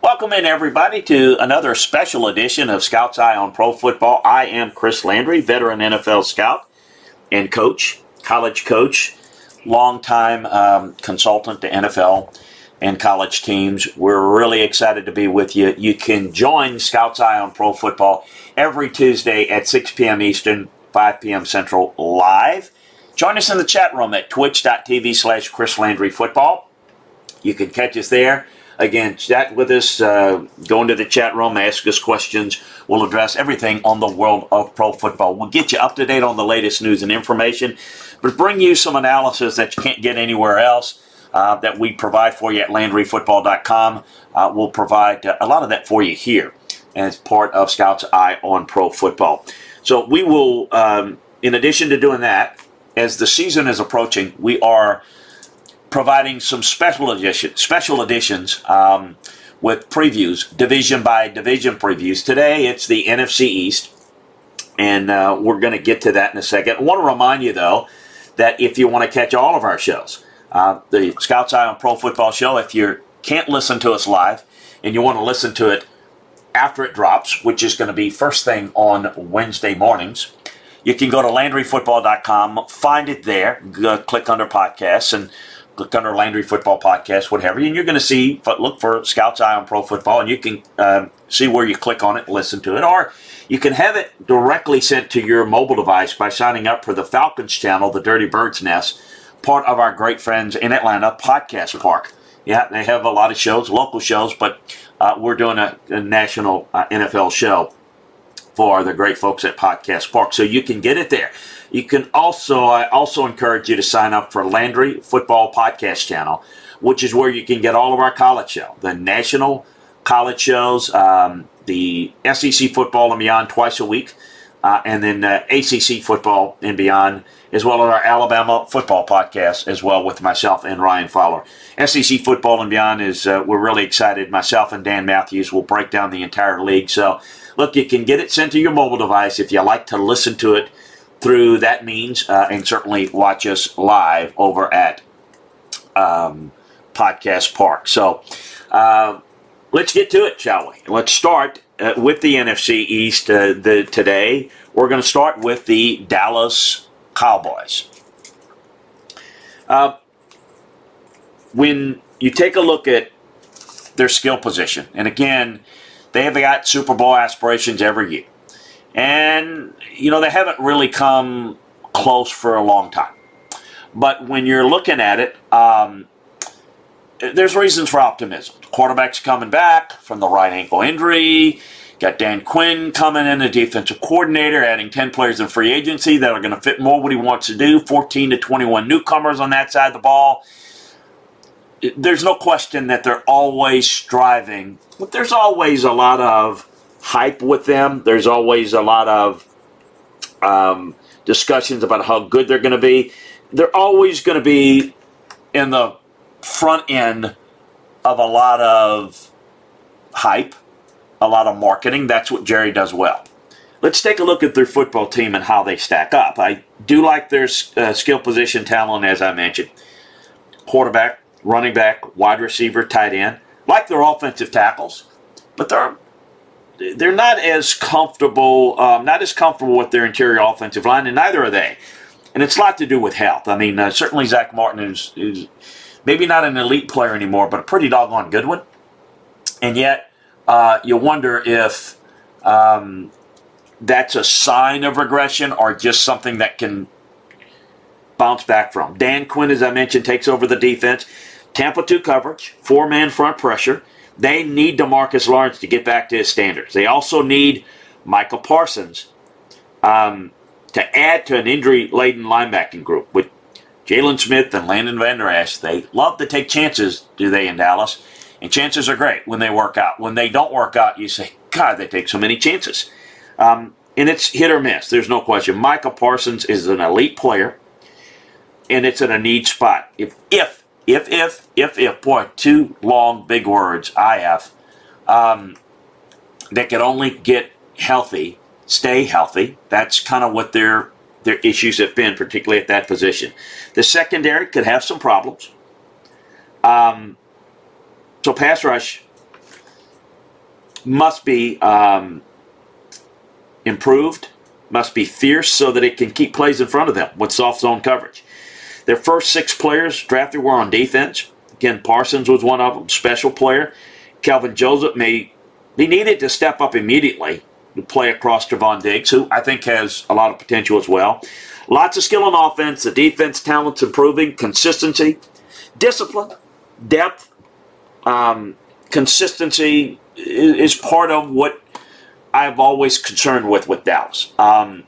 Welcome in, everybody, to another special edition of Scout's Eye on Pro Football. I am Chris Landry, veteran NFL scout and coach, college coach, longtime um, consultant to NFL and college teams. We're really excited to be with you. You can join Scout's Eye on Pro Football every Tuesday at 6 p.m. Eastern, 5 p.m. Central, live. Join us in the chat room at twitch.tv slash Chris Landry Football. You can catch us there Again, chat with us, uh, go into the chat room, ask us questions. We'll address everything on the world of pro football. We'll get you up to date on the latest news and information, but bring you some analysis that you can't get anywhere else. Uh, that we provide for you at LandryFootball.com. Uh, we'll provide uh, a lot of that for you here as part of Scout's Eye on Pro Football. So we will, um, in addition to doing that, as the season is approaching, we are providing some special edition, special editions um, with previews, division by division previews. Today it's the NFC East, and uh, we're going to get to that in a second. I want to remind you though that if you want to catch all of our shows, uh, the Scouts Eye on Pro Football Show, if you can't listen to us live and you want to listen to it after it drops, which is going to be first thing on Wednesday mornings. You can go to LandryFootball.com, find it there, click under podcasts, and click under Landry Football Podcast, whatever, and you're going to see, look for Scout's Eye on Pro Football, and you can um, see where you click on it, listen to it, or you can have it directly sent to your mobile device by signing up for the Falcons channel, the Dirty Bird's Nest, part of our great friends in Atlanta, Podcast Park. Yeah, they have a lot of shows, local shows, but uh, we're doing a, a national uh, NFL show for the great folks at Podcast Park. So you can get it there. You can also, I also encourage you to sign up for Landry Football Podcast Channel, which is where you can get all of our college show, the national college shows, um, the SEC football and beyond twice a week, uh, and then uh, ACC football and beyond, as well as our Alabama football podcast as well with myself and Ryan Fowler. SEC football and beyond is uh, we're really excited. Myself and Dan Matthews will break down the entire league. So look, you can get it sent to your mobile device if you like to listen to it through that means, uh, and certainly watch us live over at um, Podcast Park. So uh, let's get to it, shall we? Let's start uh, with the NFC East uh, the, today. We're going to start with the Dallas Cowboys. Uh, when you take a look at their skill position, and again, they have got Super Bowl aspirations every year. And, you know, they haven't really come close for a long time. But when you're looking at it, um, there's reasons for optimism. The quarterback's coming back from the right ankle injury. Got Dan Quinn coming in, the defensive coordinator, adding 10 players in free agency that are going to fit more what he wants to do. 14 to 21 newcomers on that side of the ball. There's no question that they're always striving, but there's always a lot of hype with them. There's always a lot of um, discussions about how good they're going to be. They're always going to be in the front end of a lot of hype, a lot of marketing. That's what Jerry does well. Let's take a look at their football team and how they stack up. I do like their uh, skill position talent, as I mentioned quarterback, running back, wide receiver, tight end. Like their offensive tackles, but they're they're not as comfortable, um, not as comfortable with their interior offensive line, and neither are they. And it's a lot to do with health. I mean, uh, certainly Zack Martin is, is maybe not an elite player anymore, but a pretty doggone good one. And yet, uh, you wonder if um, that's a sign of regression or just something that can bounce back from. Dan Quinn, as I mentioned, takes over the defense. Tampa 2 coverage, four man front pressure. They need Demarcus Lawrence to get back to his standards. They also need Micah Parsons um, to add to an injury laden linebacking group with Jaylon Smith and Leighton Vander Esch. They love to take chances, do they, in Dallas? And chances are great when they work out. When they don't work out, you say, God, they take so many chances. Um, and it's hit or miss. There's no question. Micah Parsons is an elite player, and it's in a need spot. If if if, if, if, if, boy, two long, big words, IF, um, that could only get healthy, stay healthy. That's kind of what their their issues have been, particularly at that position. The secondary could have some problems. Um, so pass rush, must be um, improved, must be fierce so that it can keep plays in front of them with soft zone coverage. Their first six players drafted were on defense. Again, Parsons was one of them, special player. Kelvin Joseph may be needed to step up immediately to play across Trevon Diggs, who I think has a lot of potential as well. Lots of skill on offense. The defense talent's improving. Consistency, discipline, depth, um, consistency is, is, part of what I've always concerned with with Dallas. Um,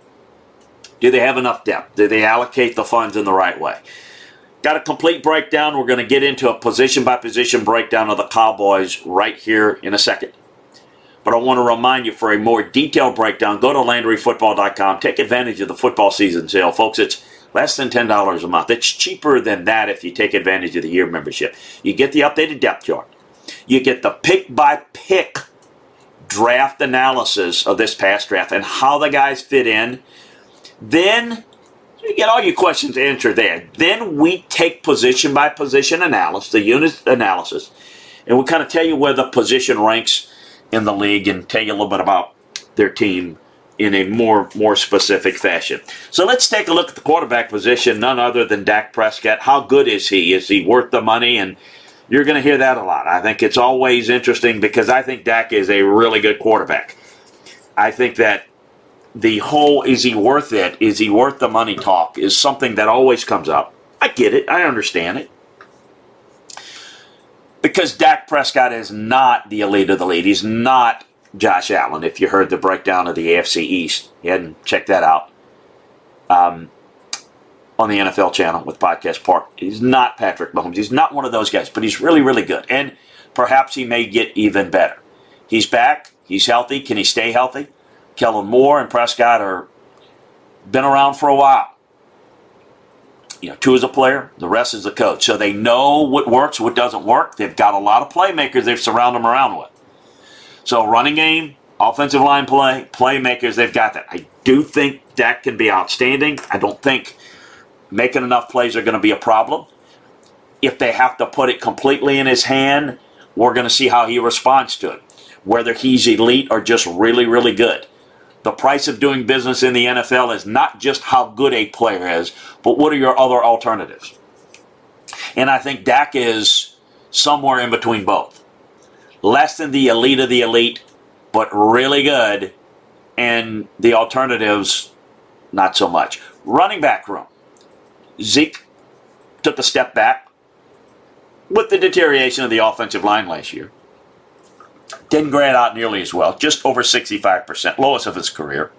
do they have enough depth? Do they allocate the funds in the right way? Got a complete breakdown. We're going to get into a position by position breakdown of the Cowboys right here in a second. But I want to remind you for a more detailed breakdown, go to LandryFootball.com. Take advantage of the football season sale, folks. It's less than $10 a month. It's cheaper than that if you take advantage of the year membership. You get the updated depth chart. You get the pick by pick draft analysis of this past draft and how the guys fit in. Then you get all your questions answered there. Then we take position by position analysis, the unit analysis, and we kind of tell you where the position ranks in the league and tell you a little bit about their team in a more more specific fashion. So let's take a look at the quarterback position, none other than Dak Prescott. How good is he? Is he worth the money? And you're going to hear that a lot. I think it's always interesting because I think Dak is a really good quarterback. I think that the whole is he worth it? Is he worth the money talk is something that always comes up. I get it. I understand it because Dak Prescott is not the elite of the league. He's not Josh Allen. If you heard the breakdown of the AFC East, you hadn't checked that out um, on the NFL channel with Podcast Park. He's not Patrick Mahomes. He's not one of those guys, but he's really, really good. And perhaps he may get even better. He's back. He's healthy. Can he stay healthy? Kellen Moore and Prescott are been around for a while you know, two is a player, the rest is a coach. So they know what works, what doesn't work. They've got a lot of playmakers they've surrounded them around with. So running game, offensive line play, playmakers, they've got that. I do think Dak can be outstanding. I don't think making enough plays are going to be a problem. If they have to put it completely in his hand, we're going to see how he responds to it. Whether he's elite or just really, really good. The price of doing business in the NFL is not just how good a player is, but what are your other alternatives? And I think Dak is somewhere in between both. Less than the elite of the elite, but really good. And the alternatives, not so much. Running back room. Zeke took a step back with the deterioration of the offensive line last year. Didn't grade out nearly as well, just over 65%, lowest of his career.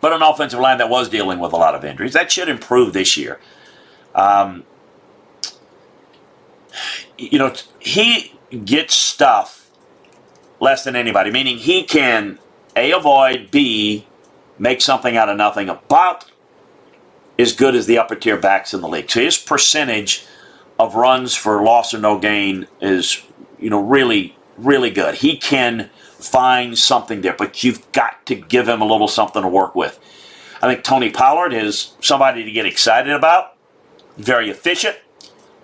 But an offensive line that was dealing with a lot of injuries. That should improve this year. Um, you know, he gets stuff less than anybody, meaning he can A, avoid, B, make something out of nothing about as good as the upper tier backs in the league. So his percentage of runs for loss or no gain is, you know, really really good. He can find something there, but you've got to give him a little something to work with. I think Tony Pollard is somebody to get excited about. Very efficient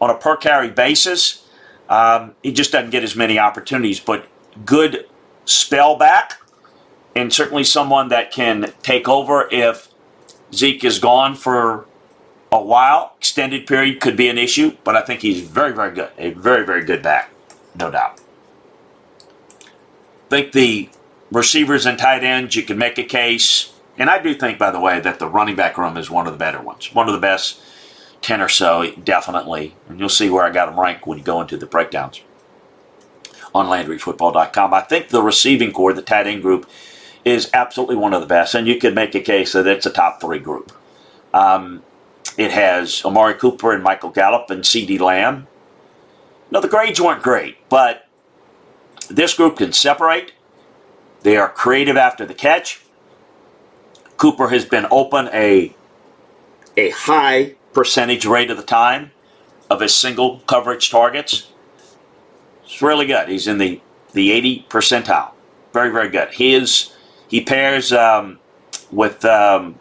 on a per carry basis. Um, he just doesn't get as many opportunities, but good spell back, and certainly someone that can take over if Zeke is gone for a while. Extended period could be an issue, but I think he's very, very good. A very, very good back, no doubt think the receivers and tight ends, you can make a case. And I do think, by the way, that the running back room is one of the better ones. One of the best 10 or so, definitely. And you'll see where I got them ranked when you go into the breakdowns on LandryFootball.com. I think the receiving core, the tight end group, is absolutely one of the best. And you could make a case that it's a top three group. Um, it has Amari Cooper and Michael Gallup and CeeDee Lamb. No, the grades weren't great, but this group can separate. They are creative after the catch. Cooper has been open a, a high percentage rate of the time of his single coverage targets. It's really good. He's in the, the 80 percentile. Very, very good. He is he pairs um, with um,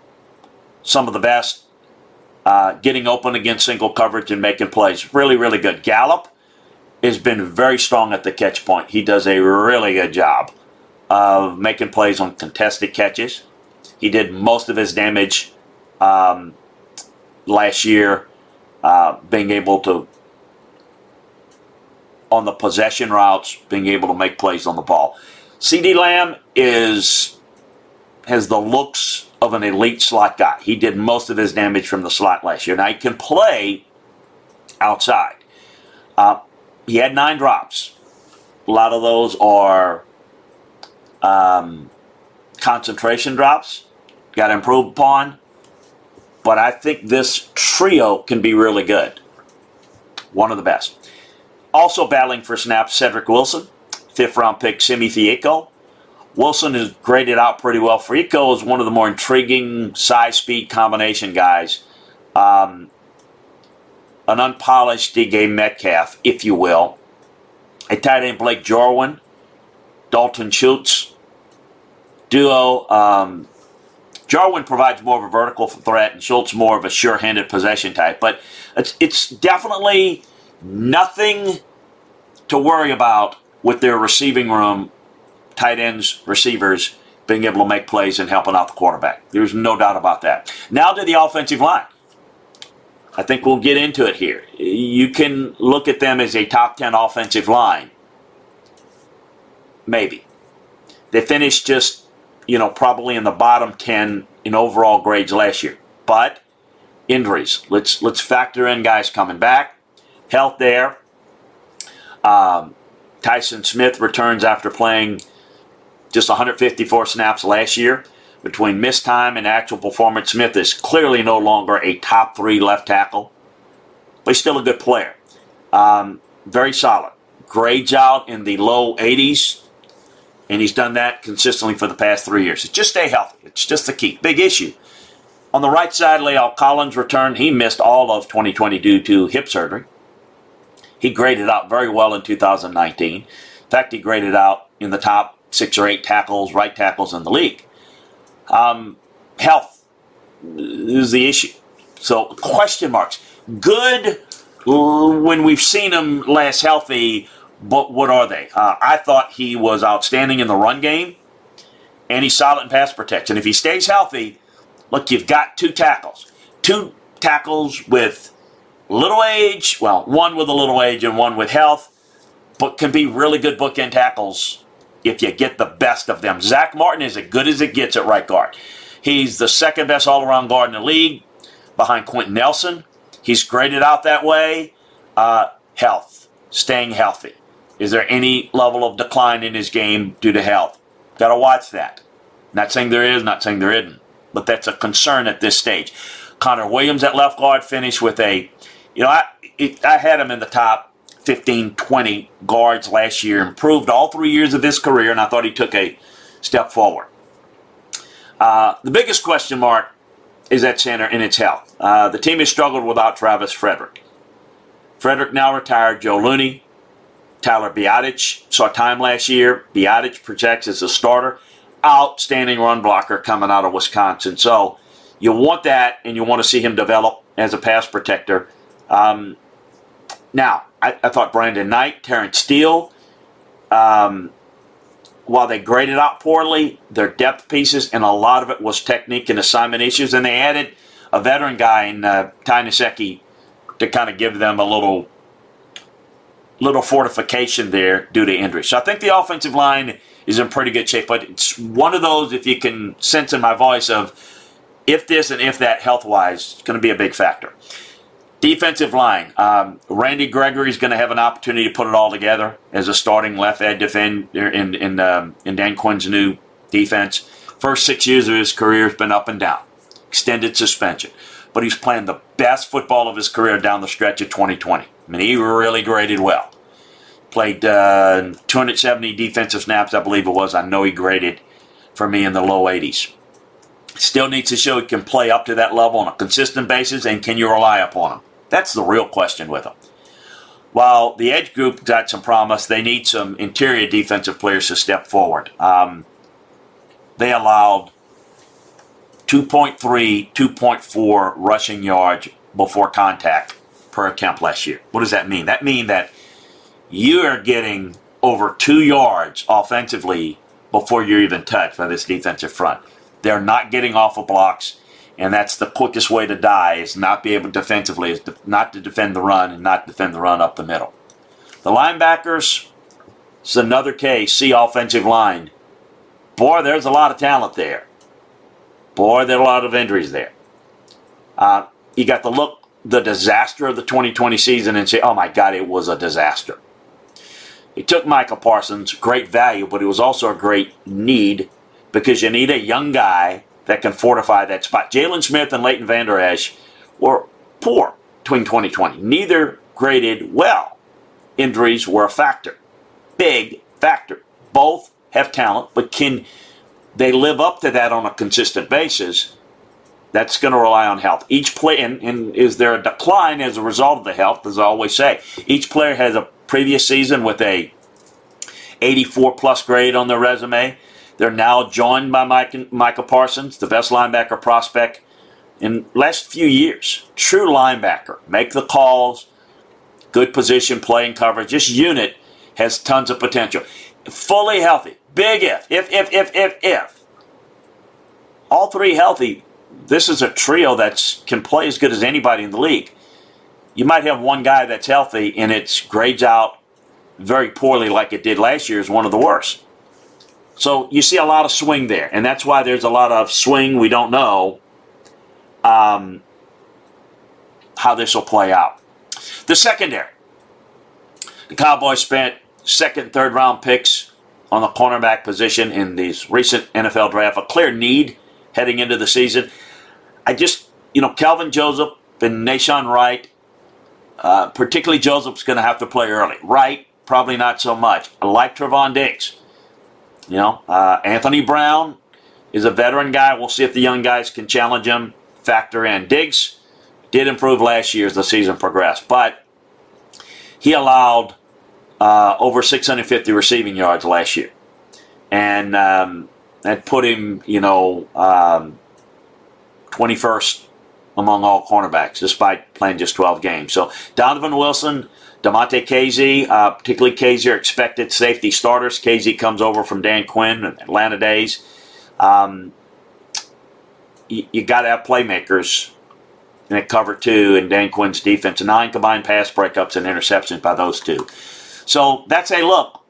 some of the best uh, getting open against single coverage and making plays. Really, really good. Gallup has been very strong at the catch point. He does a really good job of making plays on contested catches. He did most of his damage um, last year, uh, being able to, on the possession routes, being able to make plays on the ball. CeeDee Lamb is has the looks of an elite slot guy. He did most of his damage from the slot last year. Now he can play outside. Uh, he had nine drops. A lot of those are um, concentration drops. Got to improve upon. But I think this trio can be really good. One of the best. Also battling for snaps, Cedric Wilson, fifth round pick, Simi Fehoko. Wilson is graded out pretty well. Fehoko is one of the more intriguing size speed combination guys. Um, an unpolished DK Metcalf, if you will. A tight end Blake Jarwin, Dalton Schultz duo. Um, Jarwin provides more of a vertical threat, and Schultz more of a sure-handed possession type. But it's it's definitely nothing to worry about with their receiving room, tight ends, receivers being able to make plays and helping out the quarterback. There's no doubt about that. Now to the offensive line. I think we'll get into it here. You can look at them as a top 10 offensive line. Maybe. They finished just, you know, probably in the bottom 10 in overall grades last year. But injuries. Let's let's factor in guys coming back. Health there. Um, Tyron Smith returns after playing just 154 snaps last year between missed time and actual performance, Smith is clearly no longer a top three left tackle, but he's still a good player. Um, very solid. Grades out in the low 80s, and he's done that consistently for the past three years. So just stay healthy. It's just the key. Big issue. On the right side, La'el Collins returned. He missed all of 2020 due to hip surgery. He graded out very well in 2019. In fact, he graded out in the top six or eight tackles, right tackles in the league. Um, health is the issue. So question marks. Good when we've seen him less healthy, but what are they? Uh, I thought he was outstanding in the run game, and he's solid in pass protection. If he stays healthy, look, you've got two tackles. Two tackles with little age, well, one with a little age and one with health, but can be really good bookend tackles if you get the best of them. Zack Martin is as good as it gets at right guard. He's the second best all around guard in the league behind Quenton Nelson. He's graded out that way. Uh, health, staying healthy. Is there any level of decline in his game due to health? Got to watch that. Not saying there is, not saying there isn't, but that's a concern at this stage. Connor Williams at left guard finished with a, you know, I, it, I had him in the top 15, 20 guards last year, improved all three years of his career, and I thought he took a step forward. Uh, the biggest question mark is at center and its health. Uh, the team has struggled without Travis Frederick. Frederick now retired. Joe Looney, Tyler Biadasz saw time last year. Biadasz projects as a starter. Outstanding run blocker coming out of Wisconsin. So you want that, and you want to see him develop as a pass protector. Um, now, I, I thought Brandon Knight, Terence Steele, um, while they graded out poorly, their depth pieces, and a lot of it was technique and assignment issues, and they added a veteran guy in uh, Ty Nsekhe to kind of give them a little little fortification there due to injury. So I think the offensive line is in pretty good shape, but it's one of those, if you can sense in my voice, of if this and if that health wise, it's going to be a big factor. Defensive line. Um, Randy Gregory is going to have an opportunity to put it all together as a starting left edge defender in in, um, in Dan Quinn's new defense. First six years of his career has been up and down, extended suspension, but he's playing the best football of his career down the stretch of 2020. I mean, he really graded well. Played uh, 270 defensive snaps, I believe it was. I know he graded for me in the low 80s. Still needs to show he can play up to that level on a consistent basis, and can you rely upon him? That's the real question with him. While the edge group got some promise, they need some interior defensive players to step forward. Um, they allowed 2.3, 2.4 rushing yards before contact per attempt last year. What does that mean? That means that you are getting over two yards offensively before you're even touched by this defensive front. They're not getting off of blocks, and that's the quickest way to die is not be able defensively, is not to defend the run and not defend the run up the middle. The linebackers, is another case. See offensive line. Boy, there's a lot of talent there. Boy, there are a lot of injuries there. Uh, you got to look the disaster of the 2020 season and say, oh my God, it was a disaster. It took Micah Parsons, great value, but it was also a great need because you need a young guy that can fortify that spot. Jaylon Smith and Leighton Vander Esch were poor between 2020. Neither graded well. Injuries were a factor. Big factor. Both have talent, but can they live up to that on a consistent basis? That's going to rely on health. Each player, and, and is there a decline as a result of the health? As I always say, each player has a previous season with a 84 plus grade on their resume. They're now joined by Mike, Micah Parsons, the best linebacker prospect in last few years. True linebacker, make the calls, good position, playing coverage. This unit has tons of potential. Fully healthy, big if, if, if, if, if, if. All three healthy. This is a trio that can play as good as anybody in the league you might have one guy that's healthy and it grades out very poorly like it did last year is one of the worst. So you see a lot of swing there, and that's why there's a lot of swing. We don't know um, how this will play out. The secondary. The Cowboys spent second, third round picks on the cornerback position in these recent NFL draft. A clear need heading into the season. I just, you know, Kelvin Joseph and Nahshon Wright uh, particularly Joseph's going to have to play early. Wright, probably not so much. I like Trevon Diggs. You know, uh, Anthony Brown is a veteran guy. We'll see if the young guys can challenge him, factor in. Diggs did improve last year as the season progressed, but he allowed uh, over 650 receiving yards last year. And um, that put him, you know, um, 21st among all cornerbacks, despite playing just 12 games. So Donovan Wilson, Damontae Kazee, uh, particularly Kazee, are expected safety starters. Kazee comes over from Dan Quinn, Atlanta days. Um, you, you got to have playmakers in it cover two and Dan Quinn's defense. Nine combined pass breakups and interceptions by those two. So that's a look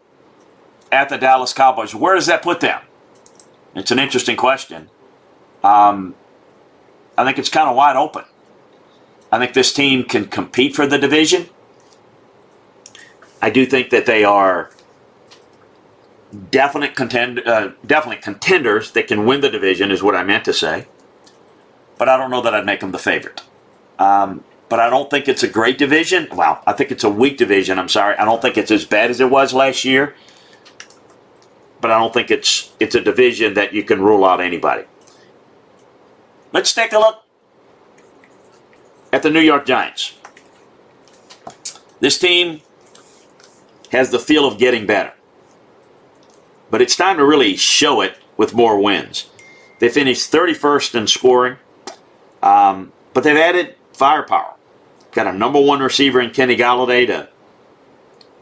at the Dallas Cowboys. Where does that put them? It's an interesting question. Um, I think it's kind of wide open. I think this team can compete for the division. I do think that they are definite contend, uh, definitely contenders that can win the division, is what I meant to say. But I don't know that I'd make them the favorite. Um, but I don't think it's a great division. Well, I think it's a weak division. I'm sorry. I don't think it's as bad as it was last year. But I don't think it's it's a division that you can rule out anybody. Let's take a look at the New York Giants. This team has the feel of getting better. But it's time to really show it with more wins. They finished 31st in scoring, um, but they've added firepower. Got a number one receiver in Kenny Golladay to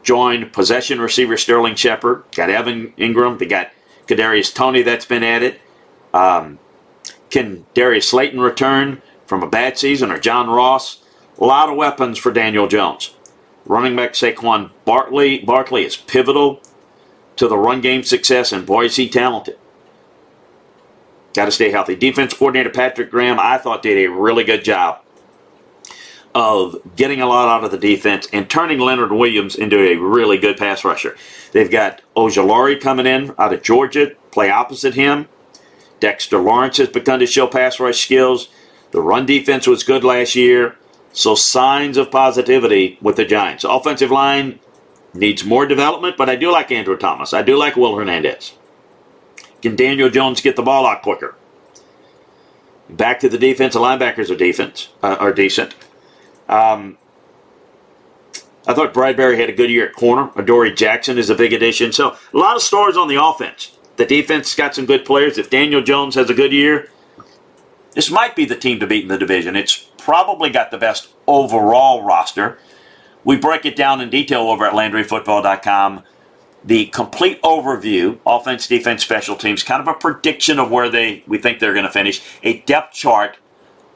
join possession receiver Sterling Shepard. Got Evan Engram. They got Kadarius Toney that's been added. Um, can Darius Slayton return from a bad season or John Ross? A lot of weapons for Daniel Jones. Running back Saquon Barkley, Barkley is pivotal to the run game success, and boy, is he talented. Got to stay healthy. Defense coordinator Patrick Graham, I thought, did a really good job of getting a lot out of the defense and turning Leonard Williams into a really good pass rusher. They've got Ojulari coming in out of Georgia, play opposite him. Dexter Lawrence has begun to show pass rush skills. The run defense was good last year. So signs of positivity with the Giants. Offensive line needs more development, but I do like Andrew Thomas. I do like Will Hernandez. Can Daniel Jones get the ball out quicker? Back to the defense. The linebackers are defense uh, are decent. Um, I thought Bradberry had a good year at corner. Adoree Jackson is a big addition. So a lot of stars on the offense. The defense has got some good players. If Daniel Jones has a good year, this might be the team to beat in the division. It's probably got the best overall roster, We break it down in detail over at LandryFootball.com. The complete overview, offense, defense, special teams, kind of a prediction of where they we think they're going to finish, a depth chart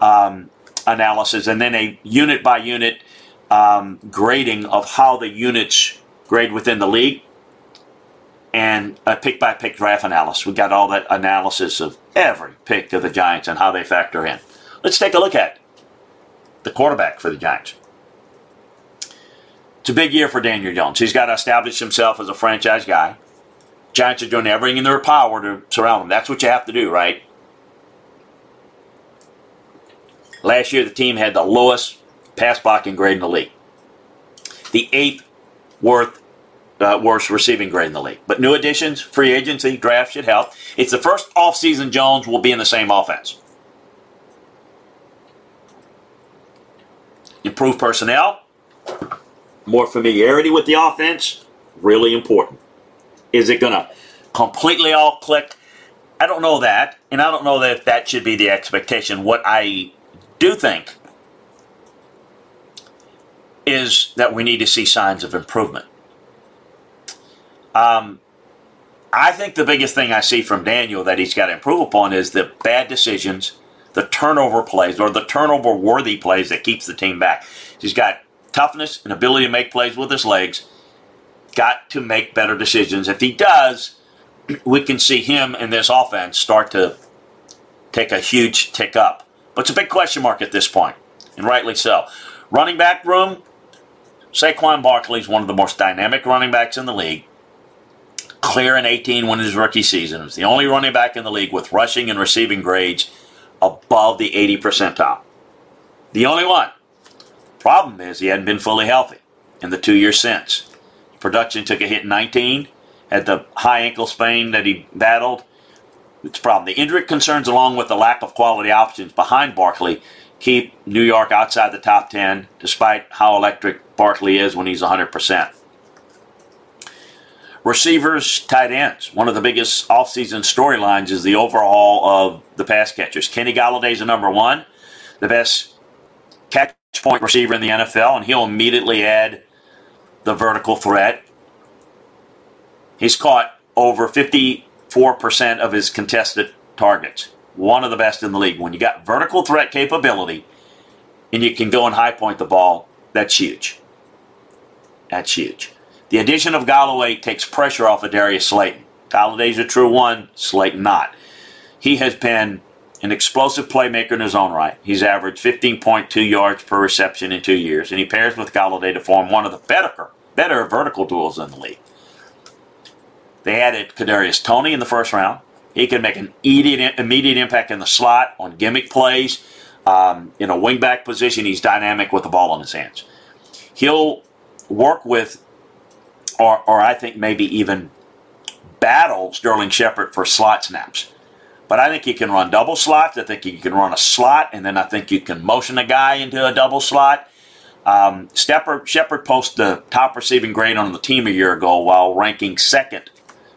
um, analysis, and then a unit by unit um, grading of how the units grade within the league, and a pick by pick draft analysis. We got all that analysis of every pick of the Giants and how they factor in. Let's take a look at the quarterback for the Giants. It's a big year for Daniel Jones. He's got to establish himself as a franchise guy. Giants are doing everything in their power to surround him. That's what you have to do, right? Last year, the team had the lowest pass blocking grade in the league, the eighth worth, uh, worst receiving grade in the league. But new additions, free agency, draft should help. It's the first offseason Jones will be in the same offense. Improved personnel, more familiarity with the offense, really important. Is it going to completely all click? I don't know that, and I don't know that that should be the expectation. What I do think is that we need to see signs of improvement. Um, I think the biggest thing I see from Daniel that he's got to improve upon is the bad decisions, the turnover plays, or the turnover worthy plays that keeps the team back. He's got toughness and ability to make plays with his legs. Got to make better decisions. If he does, we can see him in this offense start to take a huge tick up. But it's a big question mark at this point, and rightly so. Running back room, Saquon Barkley is one of the most dynamic running backs in the league. Clear in 18 when his rookie season. He's the only running back in the league with rushing and receiving grades above the 80 percentile. The only one. Problem is, he hadn't been fully healthy in the two years since. Production took a hit in 19, had the high ankle sprain that he battled. It's a problem. The injury concerns, along with the lack of quality options behind Barkley, keep New York outside the top 10, despite how electric Barkley is when he's 100%. Receivers, tight ends. One of the biggest offseason storylines is the overhaul of the pass catchers. Kenny Golladay's the number one, the best catch point receiver in the NFL, and he'll immediately add the vertical threat. He's caught over 54% of his contested targets. One of the best in the league. When you got vertical threat capability and you can go and high point the ball, that's huge. That's huge. The addition of Golladay takes pressure off of Darius Slayton. Golladay's a true one, Slayton not. He has been an explosive playmaker in his own right. He's averaged 15.2 yards per reception in two years, and he pairs with Golladay to form one of the better, better vertical duels in the league. They added Kadarius Toney in the first round. He can make an immediate, immediate impact in the slot on gimmick plays. Um, in a wingback position, he's dynamic with the ball in his hands. He'll work with, or, or I think maybe even battle Sterling Shepard for slot snaps. But I think you can run double slots. I think you can run a slot, and then I think you can motion a guy into a double slot. Um, Shepard, Shepard posted the top receiving grade on the team a year ago while ranking second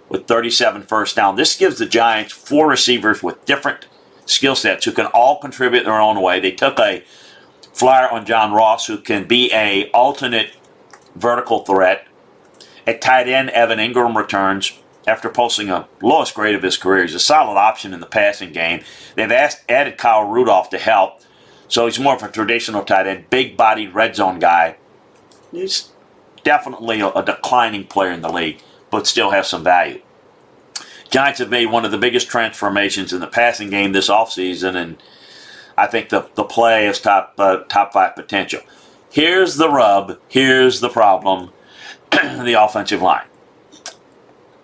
with 37 first down. This gives the Giants four receivers with different skill sets who can all contribute their own way. They took a flyer on John Ross, who can be a alternate vertical threat. At tight end, Evan Engram returns after posting a lowest grade of his career. He's a solid option in the passing game. They've asked, added Kyle Rudolph to help, so he's more of a traditional tight end, big-bodied red zone guy. He's definitely a, a declining player in the league, but still has some value. Giants have made one of the biggest transformations in the passing game this offseason, and I think the, the play is top uh, top five potential. Here's the rub. Here's the problem: the offensive line.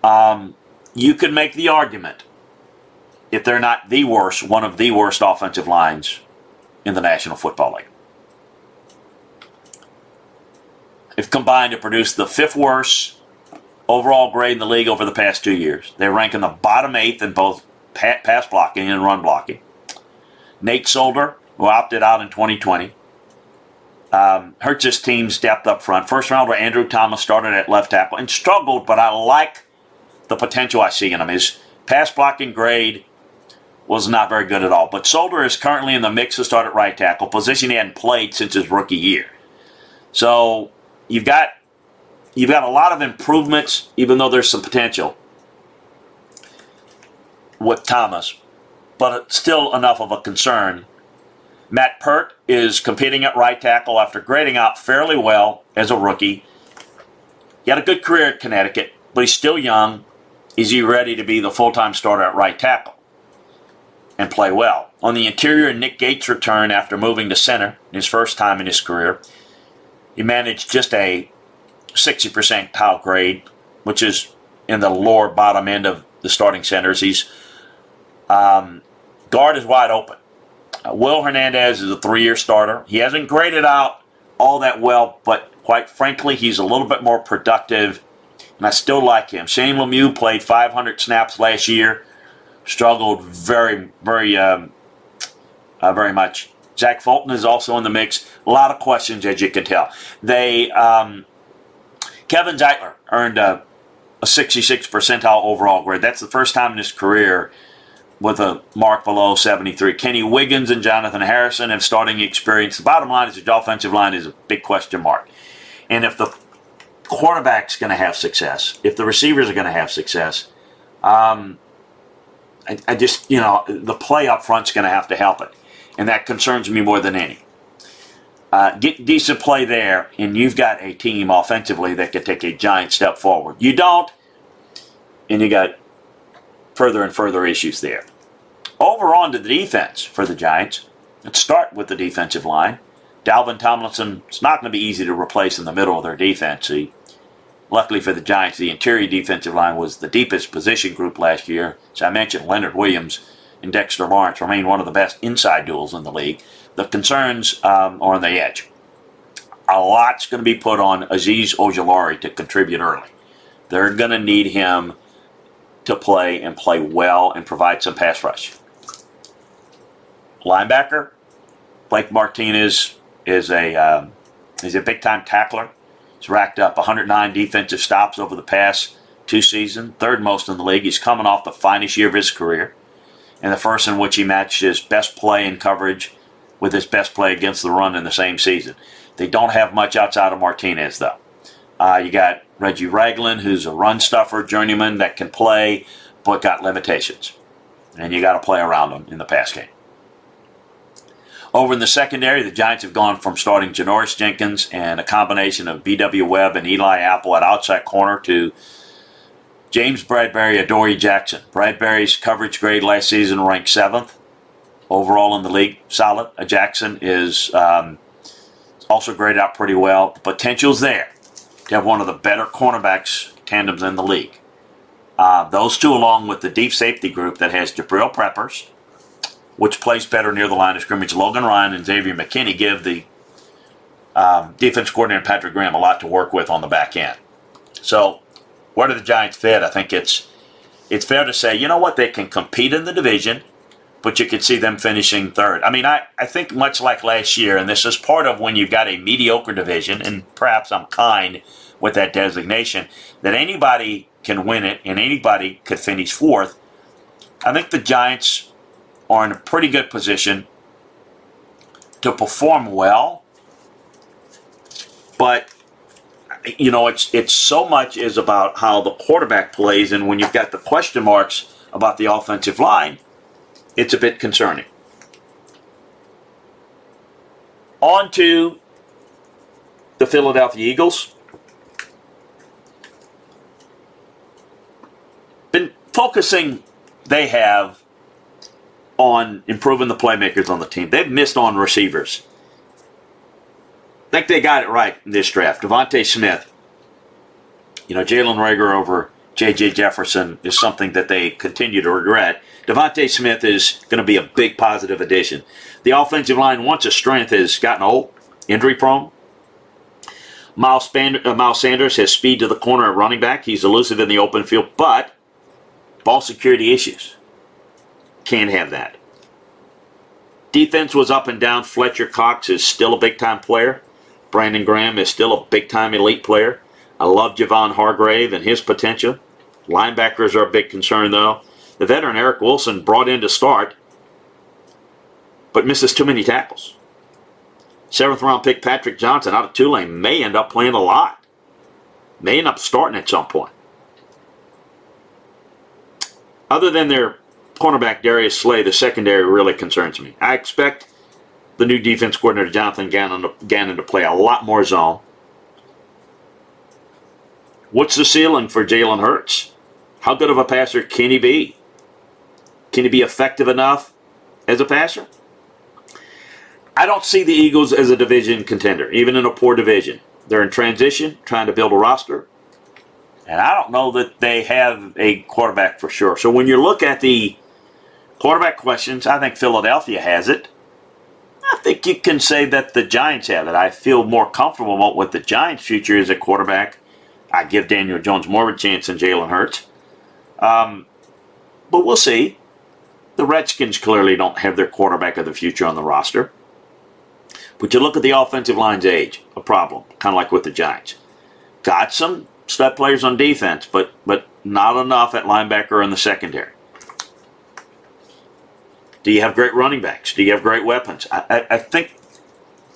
Um, you could make the argument if they're not the worst, one of the worst offensive lines in the National Football League. If combined to produce the fifth worst overall grade in the league over the past two years. They rank in the bottom eighth in both pass blocking and run blocking. Nate Solder, who opted out in 2020, um, hurts his team's depth up front. First rounder Andrew Thomas started at left tackle and struggled, but I like the potential I see in him. His pass blocking grade was not very good at all. But Solder is currently in the mix to start at right tackle, position he hadn't played since his rookie year. So you've got you've got a lot of improvements, even though there's some potential with Thomas, but it's still enough of a concern. Matt Peart is competing at right tackle after grading out fairly well as a rookie. He had a good career at Connecticut, but he's still young. Is he ready to be the full time starter at right tackle and play well? On the interior, Nick Gates returned after moving to center his first time in his career. He managed just a 60% tile grade, which is in the lower bottom end of the starting centers. He's um, guard is wide open. Uh, Will Hernandez is a three-year starter. He hasn't graded out all that well, but quite frankly, he's a little bit more productive, and I still like him. Shane Lemieux played 500 snaps last year, struggled very, very, um, uh, very much. Zach Fulton is also in the mix. A lot of questions, as you can tell. They um, Kevin Zeitler earned a, a 66 percentile overall grade. That's the first time in his career with a mark below 73. Kenny Wiggins and Jonathan Harrison have starting experience. The bottom line is the offensive line is a big question mark. And if the quarterback's going to have success, if the receivers are going to have success, um, I, I, just, you know, the play up front's going to have to help it. And that concerns me more than any. Uh, get decent play there, and you've got a team offensively that can take a giant step forward. You don't, and you got further and further issues there. Over on to the defense for the Giants. Let's start with the defensive line. Dalvin Tomlinson is not going to be easy to replace in the middle of their defense. Luckily for the Giants, the interior defensive line was the deepest position group last year. As I mentioned, Leonard Williams and Dexter Lawrence remain one of the best inside duels in the league. The concerns um, are on the edge. A lot's going to be put on Aziz Ojulari to contribute early. They're going to need him to play and play well and provide some pass rush. Linebacker, Blake Martinez is a um, he's a big time tackler. He's racked up 109 defensive stops over the past two seasons, third most in the league. He's coming off the finest year of his career, and the first in which he matched his best play in coverage with his best play against the run in the same season. They don't have much outside of Martinez though. Uh, you got Reggie Ragland, who's a run stuffer journeyman that can play, but got limitations. And you got to play around him in the pass game. Over in the secondary, the Giants have gone from starting Janoris Jenkins and a combination of B.W. Webb and Eli Apple at outside corner to James Bradberry, Adoree Jackson. Bradberry's coverage grade last season ranked seventh overall in the league, solid. Jackson is um, also graded out pretty well. The potential's there to have one of the better cornerbacks tandems in the league. Uh, those two, along with the deep safety group that has Jabrill Peppers, which plays better near the line of scrimmage, Logan Ryan and Xavier McKinney give the um, defense coordinator Patrick Graham a lot to work with on the back end. So, where do the Giants fit? I think it's it's fair to say, you know what, they can compete in the division, but you could see them finishing third. I mean, I, I think much like last year, and this is part of when you've got a mediocre division, and perhaps I'm kind with that designation, that anybody can win it and anybody could finish fourth. I think the Giants are in a pretty good position to perform well, but you know it's it's so much is about how the quarterback plays, and when you've got the question marks about the offensive line, it's a bit concerning. On to the Philadelphia Eagles. been focusing they have on improving the playmakers on the team. They've missed on receivers. I think they got it right in this draft. DeVonta Smith, you know, Jalen Reagor over J.J. Jefferson is something that they continue to regret. DeVonta Smith is going to be a big positive addition. The offensive line, once a strength, has gotten old, injury prone. Miles, uh, Sanders has speed to the corner at running back. He's elusive in the open field, but Ball security issues. Can't have that. Defense was up and down. Fletcher Cox is still a big time player. Brandon Graham is still a big time elite player. I love Javon Hargrave and his potential. Linebackers are a big concern, though. The veteran Eric Wilson brought in to start, but misses too many tackles. Seventh round pick Patrick Johnson out of Tulane may end up playing a lot. May end up starting at some point. Other than their cornerback Darius Slay, the secondary really concerns me. I expect the new defense coordinator Jonathan Gannon to, Gannon to play a lot more zone. What's the ceiling for Jalen Hurts? How good of a passer can he be? Can he be effective enough as a passer? I don't see the Eagles as a division contender, even in a poor division. They're in transition, trying to build a roster. And I don't know that they have a quarterback for sure. So when you look at the quarterback questions, I think Philadelphia has it. I think you can say that the Giants have it. I feel more comfortable about what the Giants' future is at quarterback. I give Daniel Jones more of a chance than Jalen Hurts. Um, but we'll see. The Redskins clearly don't have their quarterback of the future on the roster. But you look at the offensive line's age, a problem, kind of like with the Giants. Got some stud players on defense, but but not enough at linebacker in the secondary. Do you have great running backs? Do you have great weapons? I, I, I think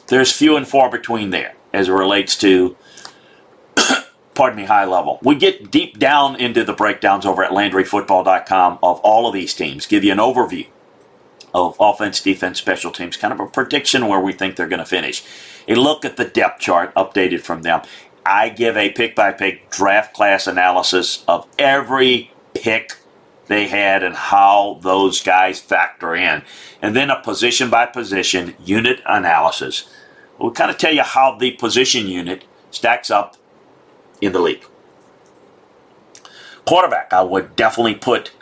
there's few and far between there as it relates to, pardon me, high level. We get deep down into the breakdowns over at LandryFootball.com of all of these teams, give you an overview of offense, defense, special teams, kind of a prediction where we think they're going to finish. A look at the depth chart updated from them. I give a pick by pick draft class analysis of every pick they had and how those guys factor in. And then a position by position unit analysis. We'll kind of tell you how the position unit stacks up in the league. Quarterback, I would definitely put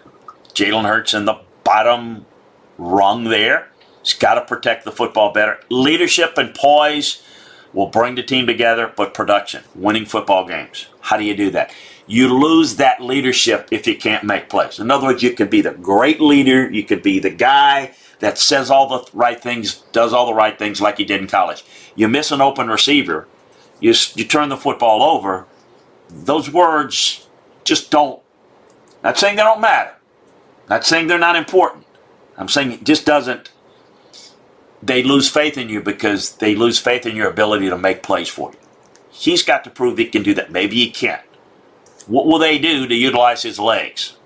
Jalen Hurts in the bottom rung there. He's got to protect the football better. Leadership and poise will bring the team together, but production, winning football games. How do you do that? You lose that leadership if you can't make plays. In other words, you can be the great leader, you could be the guy that says all the right things, does all the right things like he did in college. You miss an open receiver, you, you turn the football over. Those words just don't, not saying they don't matter, not saying they're not important. I'm saying it just doesn't they lose faith in you because they lose faith in your ability to make plays for you. He's got to prove he can do that. Maybe he can't. What will they do to utilize his legs?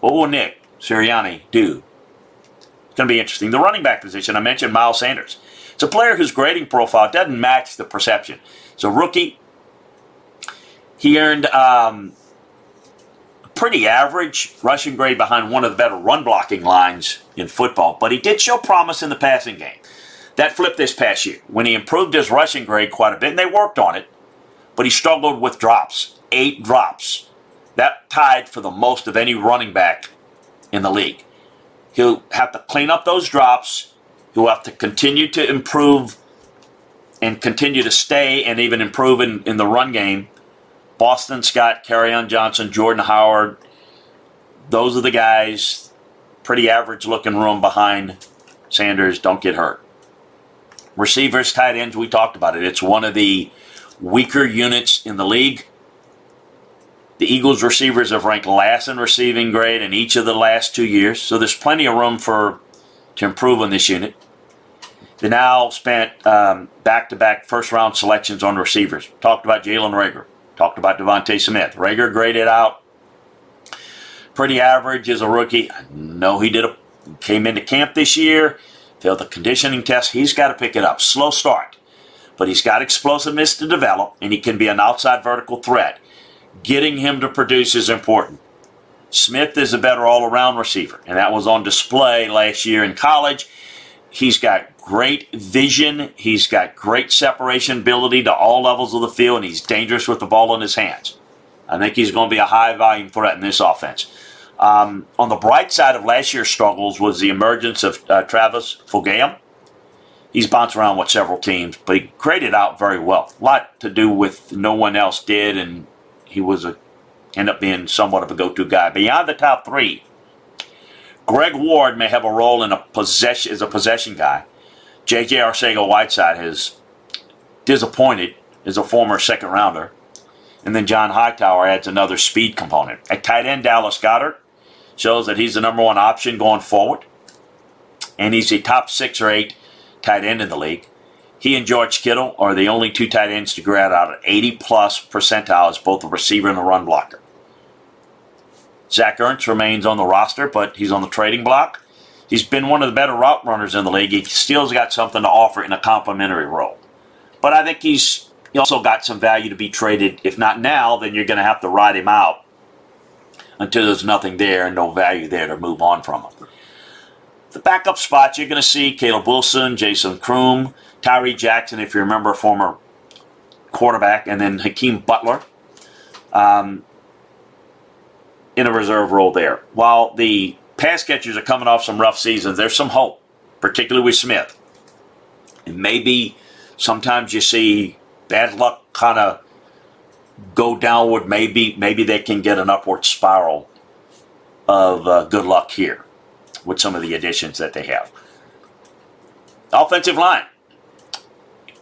What will Nick Sirianni do? It's going to be interesting. The running back position, I mentioned Miles Sanders. It's a player whose grading profile doesn't match the perception. It's a rookie. He earned um, a pretty average rushing grade behind one of the better run blocking lines in football, but he did show promise in the passing game. That flipped this past year when he improved his rushing grade quite a bit, and they worked on it, but he struggled with drops. Eight drops. That tied for the most of any running back in the league. He'll have to clean up those drops. He'll have to continue to improve and continue to stay and even improve in, in the run game. Boston Scott, Kerryon Johnson, Jordan Howard, those are the guys. Pretty average looking room behind Sanders. Don't get hurt. Receivers, tight ends, we talked about it. It's one of the weaker units in the league. The Eagles receivers have ranked last in receiving grade in each of the last two years, so there's plenty of room for to improve on this unit. They now spent um, back to back first round selections on receivers. Talked about Jalen Reagor. Talked about DeVonta Smith. Reagor graded out pretty average as a rookie. I know he did a, came into camp this year failed the conditioning test. He's got to pick it up. Slow start. But he's got explosiveness to develop, and he can be an outside vertical threat. Getting him to produce is important. Smith is a better all around receiver, and that was on display last year in college. He's got great vision, he's got great separation ability to all levels of the field, and he's dangerous with the ball in his hands. I think he's going to be a high volume threat in this offense. Um, on the bright side of last year's struggles was the emergence of uh, Travis Fulgham. He's bounced around with several teams, but he graded out very well. A lot to do with no one else did, and he was a end up being somewhat of a go-to guy. Beyond the top three, Greg Ward may have a role in a possession as a possession guy. J.J. Arcega-Whiteside has disappointed as a former second rounder. And then John Hightower adds another speed component. At tight end, Dallas Goedert shows that he's the number one option going forward. And he's a top six or eight tight end in the league. He and George Kittle are the only two tight ends to grad out at 80 plus percentile as both a receiver and a run blocker. Zach Ertz remains on the roster, but he's on the trading block. He's been one of the better route runners in the league. He still's got something to offer in a complementary role. But I think he's also got some value to be traded. If not now, then you're going to have to ride him out until there's nothing there and no value there to move on from him. The backup spots, you're going to see Caleb Wilson, Jason Croom, Tyree Jackson, if you remember, former quarterback, and then Hakeem Butler um, in a reserve role there. While the pass catchers are coming off some rough seasons, there's some hope, particularly with Smith. And maybe sometimes you see bad luck kind of go downward. Maybe maybe they can get an upward spiral of uh, good luck here with some of the additions that they have. Offensive line.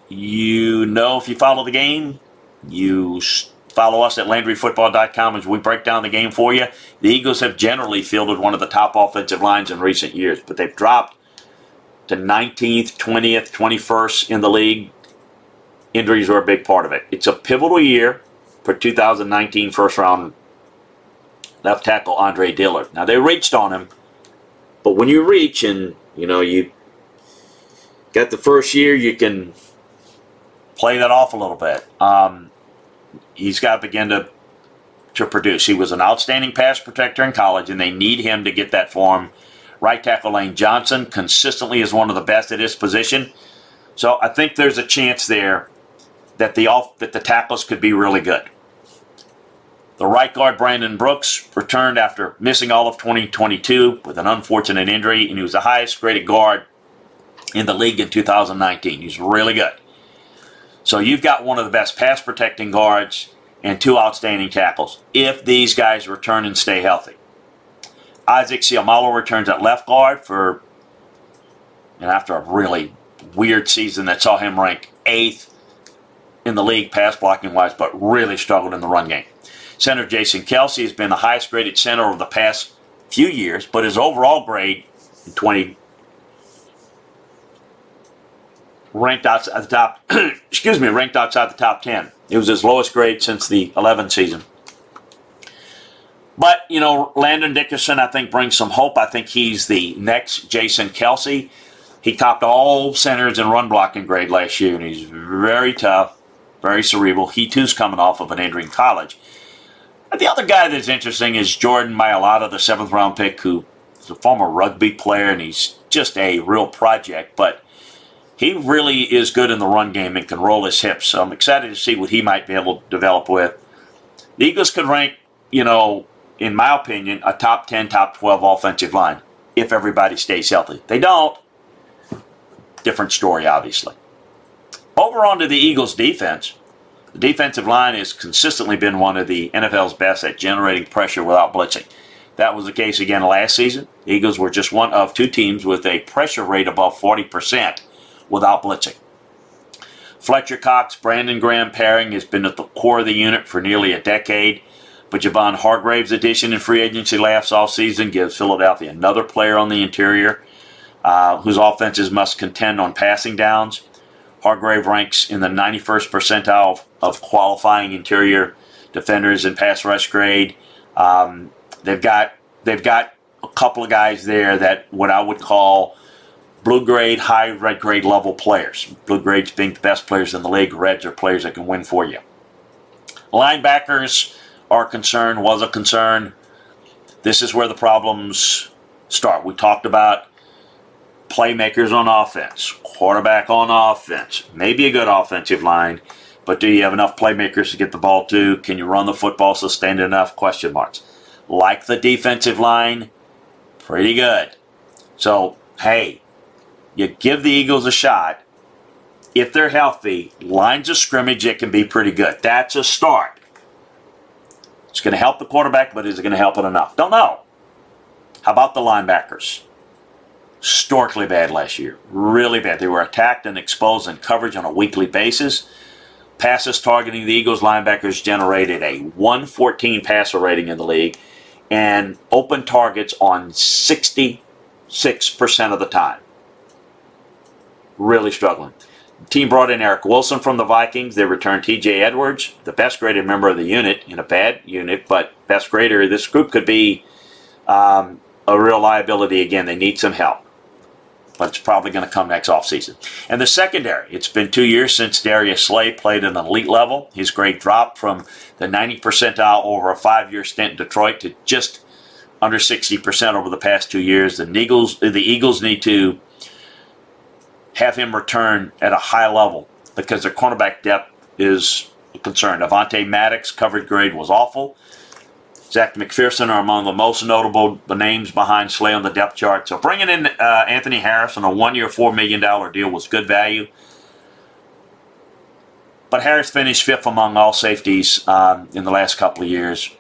You know, if you follow the game, you follow us at LandryFootball.com as we break down the game for you. The Eagles have generally fielded one of the top offensive lines in recent years, but they've dropped to 19th, 20th, 21st in the league. Injuries are a big part of it. It's a pivotal year for 2019 first round left tackle Andre Dillard. Now, they reached on him but when you reach and you know you got the first year, you can play that off a little bit. Um, he's got to begin to to produce. He was an outstanding pass protector in college, and they need him to get that form. Right tackle Lane Johnson consistently is one of the best at his position. So I think there's a chance there that the off that the tackles could be really good. The right guard, Brandon Brooks, returned after missing all of 2022 with an unfortunate injury, and he was the highest graded guard in the league in 2019. He's really good. So you've got one of the best pass protecting guards and two outstanding tackles if these guys return and stay healthy. Isaac Seumalo returns at left guard for, and after a really weird season that saw him rank eighth in the league pass blocking wise, but really struggled in the run game. Center Jason Kelce has been the highest graded center over the past few years, but his overall grade in 20 ranked outside the top excuse me, ranked outside the top 10. It was his lowest grade since the 11 season. But, you know, Landon Dickerson, I think, brings some hope. I think he's the next Jason Kelce. He topped all centers in run blocking grade last year, and he's very tough, very cerebral. He, too's coming off of an injury in college. The other guy that's interesting is Jordan Mailata, the seventh round pick, who is a former rugby player and he's just a real project, but he really is good in the run game and can roll his hips. So I'm excited to see what he might be able to develop with. The Eagles could rank, you know, in my opinion, a top 10, top 12 offensive line if everybody stays healthy. They don't. Different story, obviously. Over onto the Eagles' defense. The defensive line has consistently been one of the NFL's best at generating pressure without blitzing. That was the case again last season. The Eagles were just one of two teams with a pressure rate above 40% without blitzing. Fletcher Cox Brandon Graham pairing has been at the core of the unit for nearly a decade, but Javon Hargrave's addition in free agency last offseason gives Philadelphia another player on the interior uh, whose offenses must contend on passing downs. Hargrave ranks in the 91st percentile of, of qualifying interior defenders in pass rush grade. Um, they've got they've got a couple of guys there that what I would call blue grade, high red grade level players. Blue grades being the best players in the league. Reds are players that can win for you. Linebackers are concerned. Was a concern. This is where the problems start. We talked about playmakers on offense, quarterback on offense, maybe a good offensive line, but do you have enough playmakers to get the ball to? Can you run the football sustained enough? Question marks. Like the defensive line, pretty good. So, hey, you give the Eagles a shot. If they're healthy, lines of scrimmage, it can be pretty good. That's a start. It's going to help the quarterback, but is it going to help it enough? Don't know. How about the linebackers? Storkly bad last year. Really bad. They were attacked and exposed in coverage on a weekly basis. Passes targeting the Eagles linebackers generated a 114 passer rating in the league and open targets on 66% of the time. Really struggling. team brought in Eric Wilson from the Vikings. They returned T.J. Edwards, the best graded member of the unit in a bad unit, but best grader. This group could be um, a real liability again. They need some help, but it's probably going to come next offseason. And the secondary, it's been two years since Darius Slay played at an elite level. His grade dropped from the 90 percentile over a five year stint in Detroit to just under 60% over the past two years. The Eagles, the Eagles need to have him return at a high level because their cornerback depth is a concern. Avonte Maddox coverage grade was awful. Zech McPhearson are among the most notable the names behind Slay on the depth chart. So bringing in uh, Anthony Harris on a one-year, $4 million deal was good value. But Harris finished fifth among all safeties um, in the last couple of years.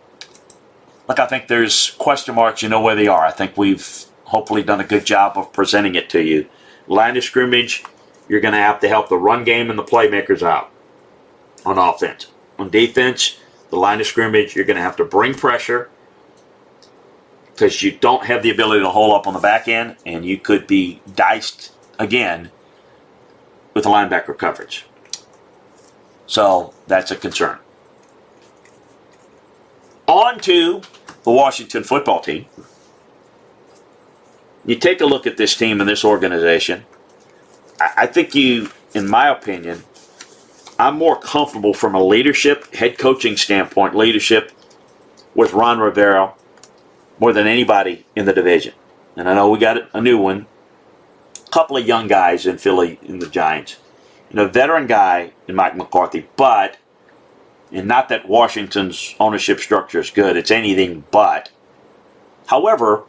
Look, I think there's question marks. You know where they are. I think we've hopefully done a good job of presenting it to you. Line of scrimmage, you're going to have to help the run game and the playmakers out on offense. On defense, the line of scrimmage, you're going to have to bring pressure because you don't have the ability to hold up on the back end, and you could be diced again with the linebacker coverage. So that's a concern. On to the Washington football team. You take a look at this team and this organization. I think you, in my opinion, I'm more comfortable from a leadership, head coaching standpoint, leadership with Ron Rivera more than anybody in the division. And I know we got a new one, a couple of young guys in Philly in the Giants, and a veteran guy in Mike McCarthy, but, and not that Washington's ownership structure is good, it's anything but. However,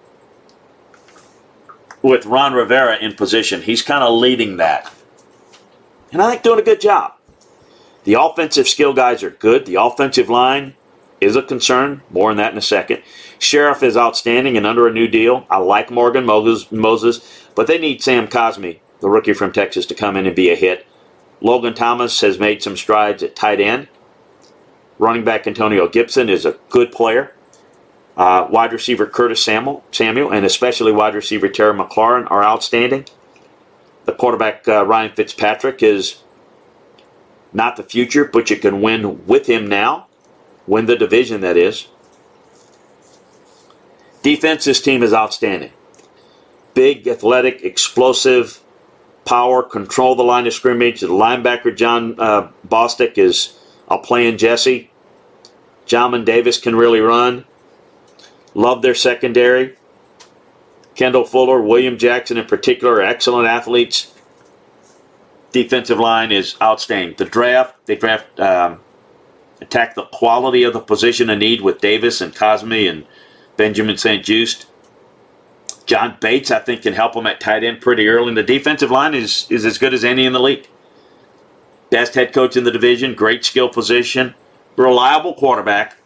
with Ron Rivera in position, he's kind of leading that. And I think doing a good job. The offensive skill guys are good. The offensive line is a concern. More on that in a second. Scherff is outstanding and under a new deal. I like Morgan Moses, but they need Sam Cosmi, the rookie from Texas, to come in and be a hit. Logan Thomas has made some strides at tight end. Running back Antonio Gibson is a good player. Uh, wide receiver Curtis Samuel, Samuel, and especially wide receiver Terry McLaurin are outstanding. The quarterback uh, Ryan Fitzpatrick is not the future, but you can win with him now. Win the division, that is. Defense, this team is outstanding. Big, athletic, explosive, power, control the line of scrimmage. The linebacker, John uh, Bostic, is a playing Jesse. Jamin Davis can really run. Love their secondary. Kendall Fuller, William Jackson in particular are excellent athletes defensive line is outstanding. The draft, they draft, um, attack the quality of the position of need with Davis and Cosmi and Benjamin St-Juste. John Bates, I think, can help them at tight end pretty early. And the defensive line is, is as good as any in the league. Best head coach in the division, great skill position, reliable quarterback.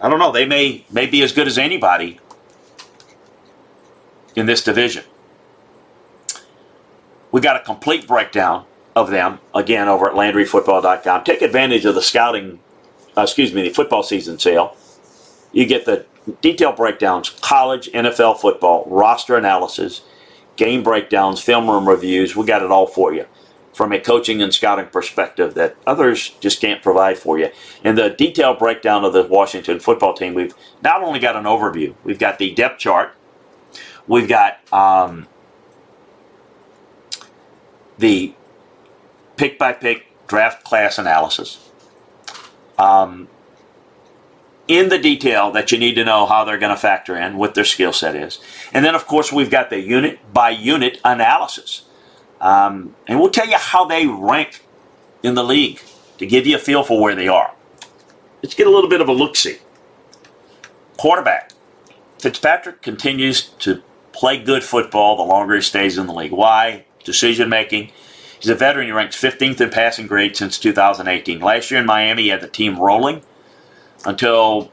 I don't know, they may, may be as good as anybody in this division. We got a complete breakdown of them again over at LandryFootball.com. Take advantage of the scouting, uh, excuse me, the football season sale. You get the detailed breakdowns, college, NFL football, roster analysis, game breakdowns, film room reviews. We got it all for you from a coaching and scouting perspective that others just can't provide for you. In the detailed breakdown of the Washington football team, we've not only got an overview, we've got the depth chart, we've got um, the pick by pick draft class analysis. Um, in the detail that you need to know how they're going to factor in, what their skill set is. And then, of course, we've got the unit by unit analysis. Um, and we'll tell you how they rank in the league to give you a feel for where they are. Let's get a little bit of a look see. Quarterback. Fitzpatrick continues to play good football the longer he stays in the league. Why? decision making. He's a veteran. He ranks 15th in passing grade since 2018. Last year in Miami, he had the team rolling until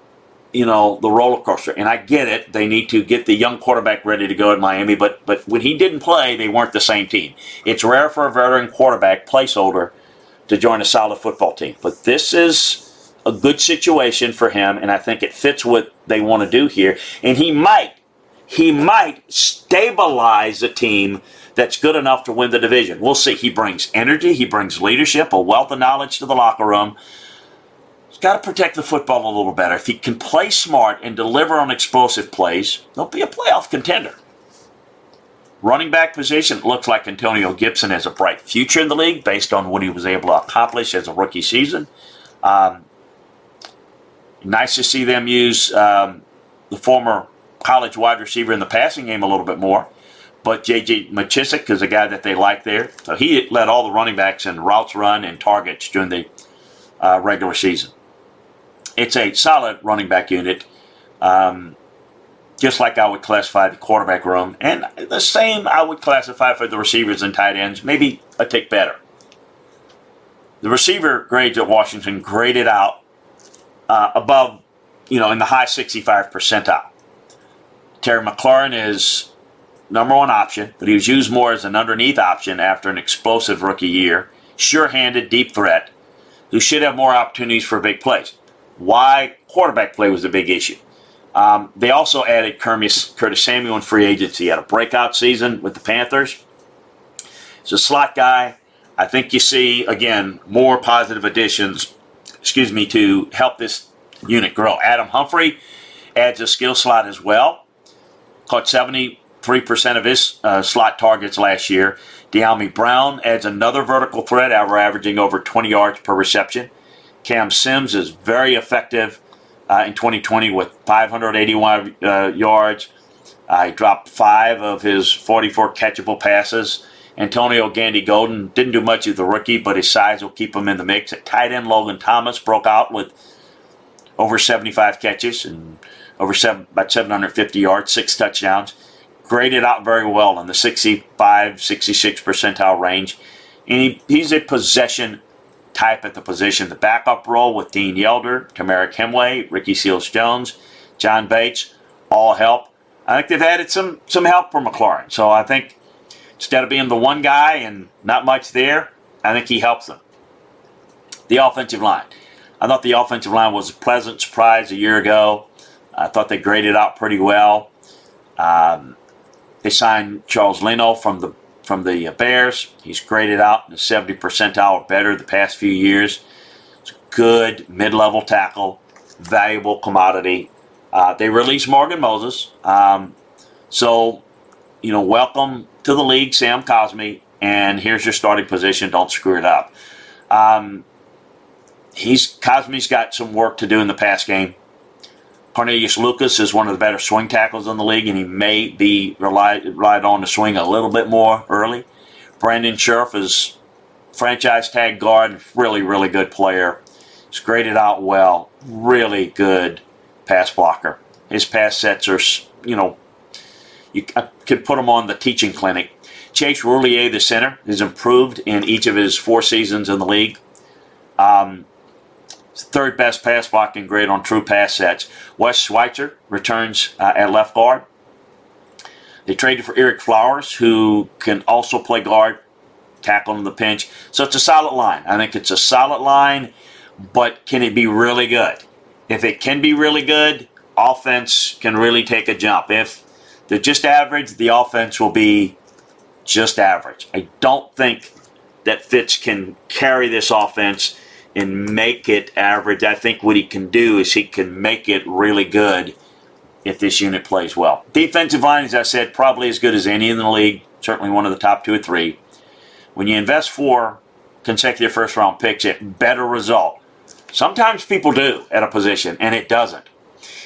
you know the roller coaster. And I get it; they need to get the young quarterback ready to go at Miami. But but when he didn't play, they weren't the same team. It's rare for a veteran quarterback placeholder to join a solid football team. But this is a good situation for him, and I think it fits what they want to do here. And he might he might stabilize a team that's good enough to win the division. We'll see. He brings energy, he brings leadership, a wealth of knowledge to the locker room. Got to protect the football a little better. If he can play smart and deliver on explosive plays, they'll be a playoff contender. Running back position, it looks like Antonio Gibson has a bright future in the league based on what he was able to accomplish as a rookie season. Um, nice to see them use um, the former college wide receiver in the passing game a little bit more. But J.J. McKissic is a guy that they like there. So he led all the running backs in routes run and targets during the uh, regular season. It's a solid running back unit, um, just like I would classify the quarterback room. And the same I would classify for the receivers and tight ends, maybe a tick better. The receiver grades at Washington graded out uh, above, you know, in the high 65 percentile. Terry McLaurin is number one option, but he was used more as an underneath option after an explosive rookie year. Sure handed, deep threat, who should have more opportunities for big plays. Why quarterback play was a big issue. Um, they also added Curtis, Curtis Samuel in free agency. He had a breakout season with the Panthers. He's a slot guy. I think you see, again, more positive additions, excuse me, to help this unit grow. Adam Humphrey adds a skill slot as well. Caught 70 3% of his uh, slot targets last year. Dyami Brown adds another vertical threat, averaging over 20 yards per reception. Cam Sims is very effective uh, in 2020 with 581 uh, yards. He dropped five of his 44 catchable passes. Antonio Gandy Golden didn't do much as the rookie, but his size will keep him in the mix. At tight end, Logan Thomas broke out with over 75 catches and over seven, about 750 yards, six touchdowns graded out very well in the 65, 66 percentile range. And he, he's a possession type at the position. The backup role with Deon Yelder, Tamarick Hemway, Ricky Seals Jones, John Bates, all help. I think they've added some some help for McLaurin. So I think instead of being the one guy and not much there, I think he helps them. The offensive line. I thought the offensive line was a pleasant surprise a year ago. I thought they graded out pretty well. Um, they signed Charles Leno from the from the Bears. He's graded out in the 70 percentile or better the past few years. It's a good mid-level tackle, valuable commodity. Uh, they released Morgan Moses. Um, so, you know, welcome to the league, Sam Cosmi, and here's your starting position. Don't screw it up. Um, he's Cosmi's got some work to do in the pass game. Cornelius Lucas is one of the better swing tackles in the league, and he may be relied, relied on to swing a little bit more early. Brandon Scherff is franchise tag guard, really, really good player. He's graded out well, really good pass blocker. His pass sets are, you know, you could put him on the teaching clinic. Chase Roullier, the center, has improved in each of his four seasons in the league. Um, third best pass blocking grade on true pass sets. Wes Schweitzer returns uh, at left guard. They traded for Ereck Flowers, who can also play guard, tackle in the pinch. So it's a solid line. I think it's a solid line, but can it be really good? If it can be really good, offense can really take a jump. If they're just average, the offense will be just average. I don't think that Fitz can carry this offense and make it average. I think what he can do is he can make it really good if this unit plays well. Defensive line, as I said, probably as good as any in the league, certainly one of the top two or three. When you invest four consecutive first round picks, it better result. Sometimes people do at a position, and it doesn't.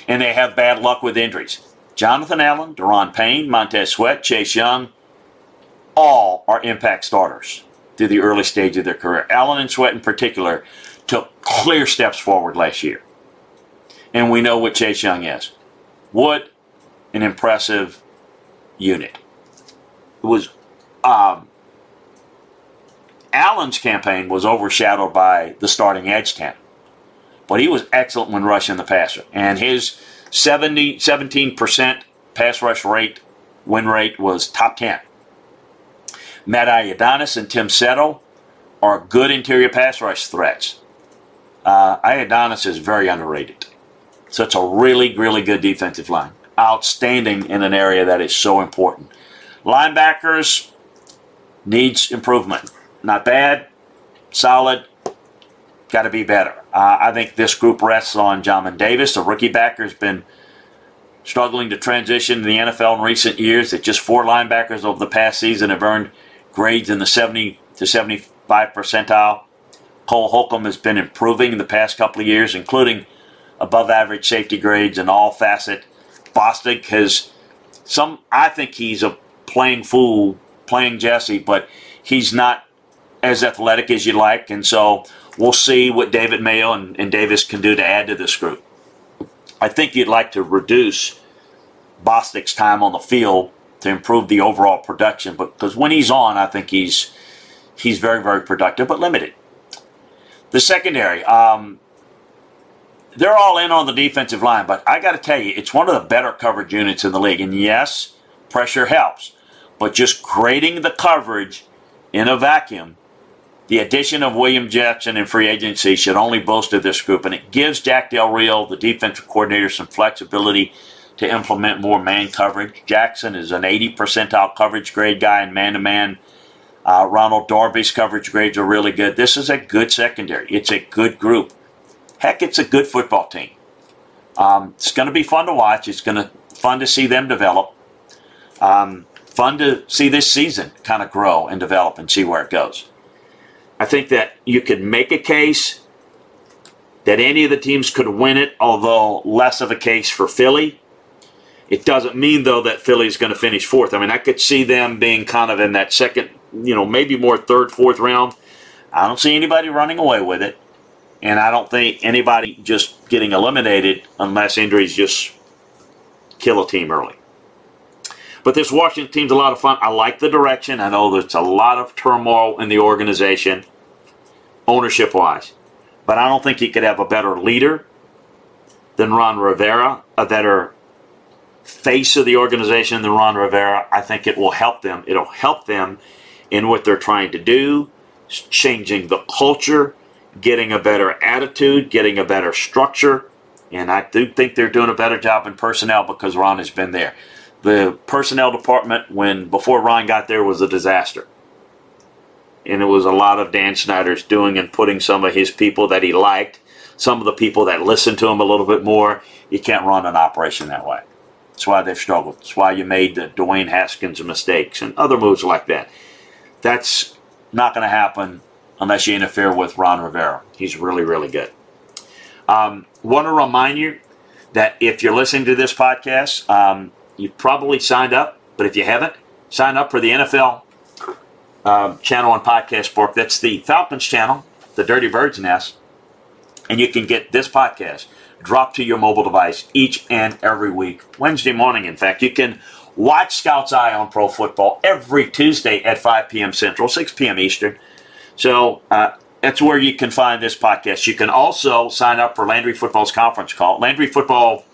And they have bad luck with injuries. Jonathan Allen, Daron Payne, Montez Sweat, Chase Young, all are impact starters through the early stage of their career. Allen and Sweat, in particular, took clear steps forward last year. And we know what Chase Young is. What an impressive unit. It was um, Allen's campaign was overshadowed by the starting edge 10. But he was excellent when rushing the passer. And his 70, 17% pass rush rate, win rate was top 10. Matt Ioannidis and Tim Settle are good interior pass rush threats. Uh, is very underrated. So it's a really, really good defensive line. outstanding in an area that is so important. Linebackers needs improvement. Not bad, solid, got to be better. Uh, I think this group rests on Jamin Davis, the rookie backer, has been struggling to transition to the NFL in recent years. That just four linebackers over the past season have earned grades in the 70 to 75 percentile. Cole Holcomb has been improving in the past couple of years, including above average safety grades in all facet. Bostic has some. I think he's a playing fool, playing Jesse, but he's not as athletic as you'd like, and so we'll see what David Mayo and, and Davis can do to add to this group. I think you'd like to reduce Bostic's time on the field to improve the overall production, but because when he's on, I think he's he's very very productive, but limited. The secondary, um, they're all in on the defensive line, but I got to tell you, it's one of the better coverage units in the league. And yes, pressure helps, but just grading the coverage in a vacuum the addition of William Jackson in free agency should only bolster this group, and it gives Jack Del Rio, the defensive coordinator, some flexibility to implement more man coverage. Jackson is an 80 percentile coverage grade guy in man to man. Ronald Darby's coverage grades are really good. This is a good secondary. It's a good group. Heck, it's a good football team. Um, it's going to be fun to watch. It's going to fun to see them develop. Um, fun to see this season kind of grow and develop and see where it goes. I think that you could make a case that any of the teams could win it, although less of a case for Philly. It doesn't mean, though, that Philly's going to finish fourth. I mean, I could see them being kind of in that second, you know, maybe more third, fourth round. I don't see anybody running away with it. And I don't think anybody just getting eliminated unless injuries just kill a team early. But this Washington team's a lot of fun. I like the direction. I know there's a lot of turmoil in the organization, ownership wise. But I don't think you could have a better leader than Ron Rivera, a better face of the organization the Ron Rivera. I think it will help them. It'll help them in what they're trying to do, changing the culture, getting a better attitude, getting a better structure. And I do think they're doing a better job in personnel because Ron has been there the personnel department when before Ron got there was a disaster. And it was a lot of Dan Snyder's doing and putting some of his people that he liked, some of the people that listened to him a little bit more. You can't run an operation that way. That's why they've struggled. That's why you made the Dwayne Haskins mistakes and other moves like that. That's not going to happen unless you interfere with Ron Rivera. He's really, really good. Um, want to remind you that if you're listening to this podcast, um, You've probably signed up, but if you haven't, sign up for the NFL um, channel on Podcast Bork. That's the Falcons channel, the Dirty Birds Nest, and you can get this podcast dropped to your mobile device each and every week. Wednesday morning, in fact, you can watch Scout's Eye on Pro Football every Tuesday at 5 p.m. Central, 6 p.m. Eastern. So uh, that's where you can find this podcast. You can also sign up for Landry Football's conference call. Landry Football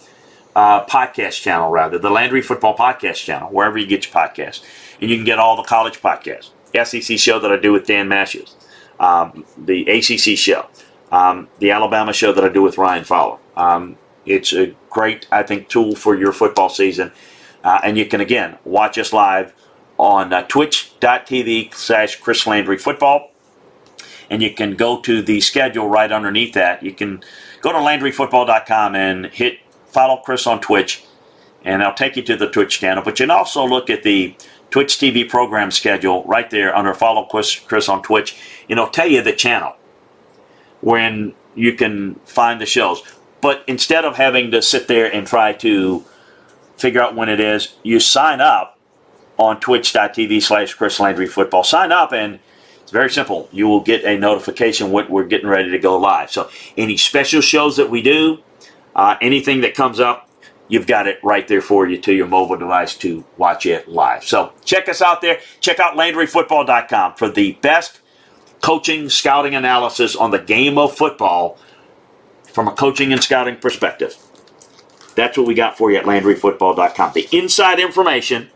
uh, podcast channel, rather, the Landry Football Podcast channel, wherever you get your podcasts. And you can get all the college podcasts. SEC show that I do with Dan Matthews, um, the ACC show, um, the Alabama show that I do with Ryan Fowler. Um, it's a great, I think, tool for your football season. Uh, and you can, again, watch us live on uh, twitch.tv slash Chris Landry Football. And you can go to the schedule right underneath that. You can go to LandryFootball.com and hit follow Chris on Twitch, and I'll take you to the Twitch channel. But you can also look at the Twitch TV program schedule right there under Follow Chris, Chris on Twitch, and it'll tell you the channel when you can find the shows. But instead of having to sit there and try to figure out when it is, you sign up on twitch.tv slash Chris Landry Football. Sign up and it's very simple. You will get a notification when we're getting ready to go live. So any special shows that we do, uh, anything that comes up, you've got it right there for you to your mobile device to watch it live. So check us out there. Check out LandryFootball.com for the best coaching, scouting analysis on the game of football from a coaching and scouting perspective. That's what we got for you at LandryFootball.com. The inside information,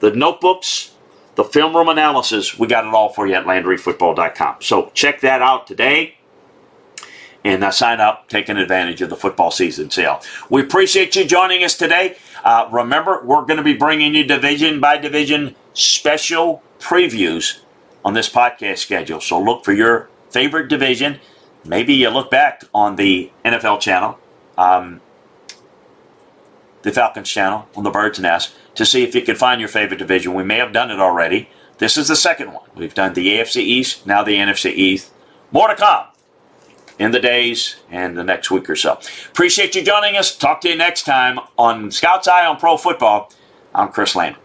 the notebooks, the film room analysis, we got it all for you at LandryFootball.com. So check that out today. and uh, sign up, taking advantage of the football season sale. We appreciate you joining us today. Uh, remember, we're going to be bringing you division by division special previews on this podcast schedule. So look for your favorite division. Maybe you look back on the NFL channel, um, the Falcons channel, on the Bird's Nest to see if you can find your favorite division. We may have done it already. This is the second one. We've done the AFC East, now the NFC East. More to come in the days and the next week or so. Appreciate you joining us. Talk to you next time on Scout's Eye on Pro Football. I'm Chris Landry.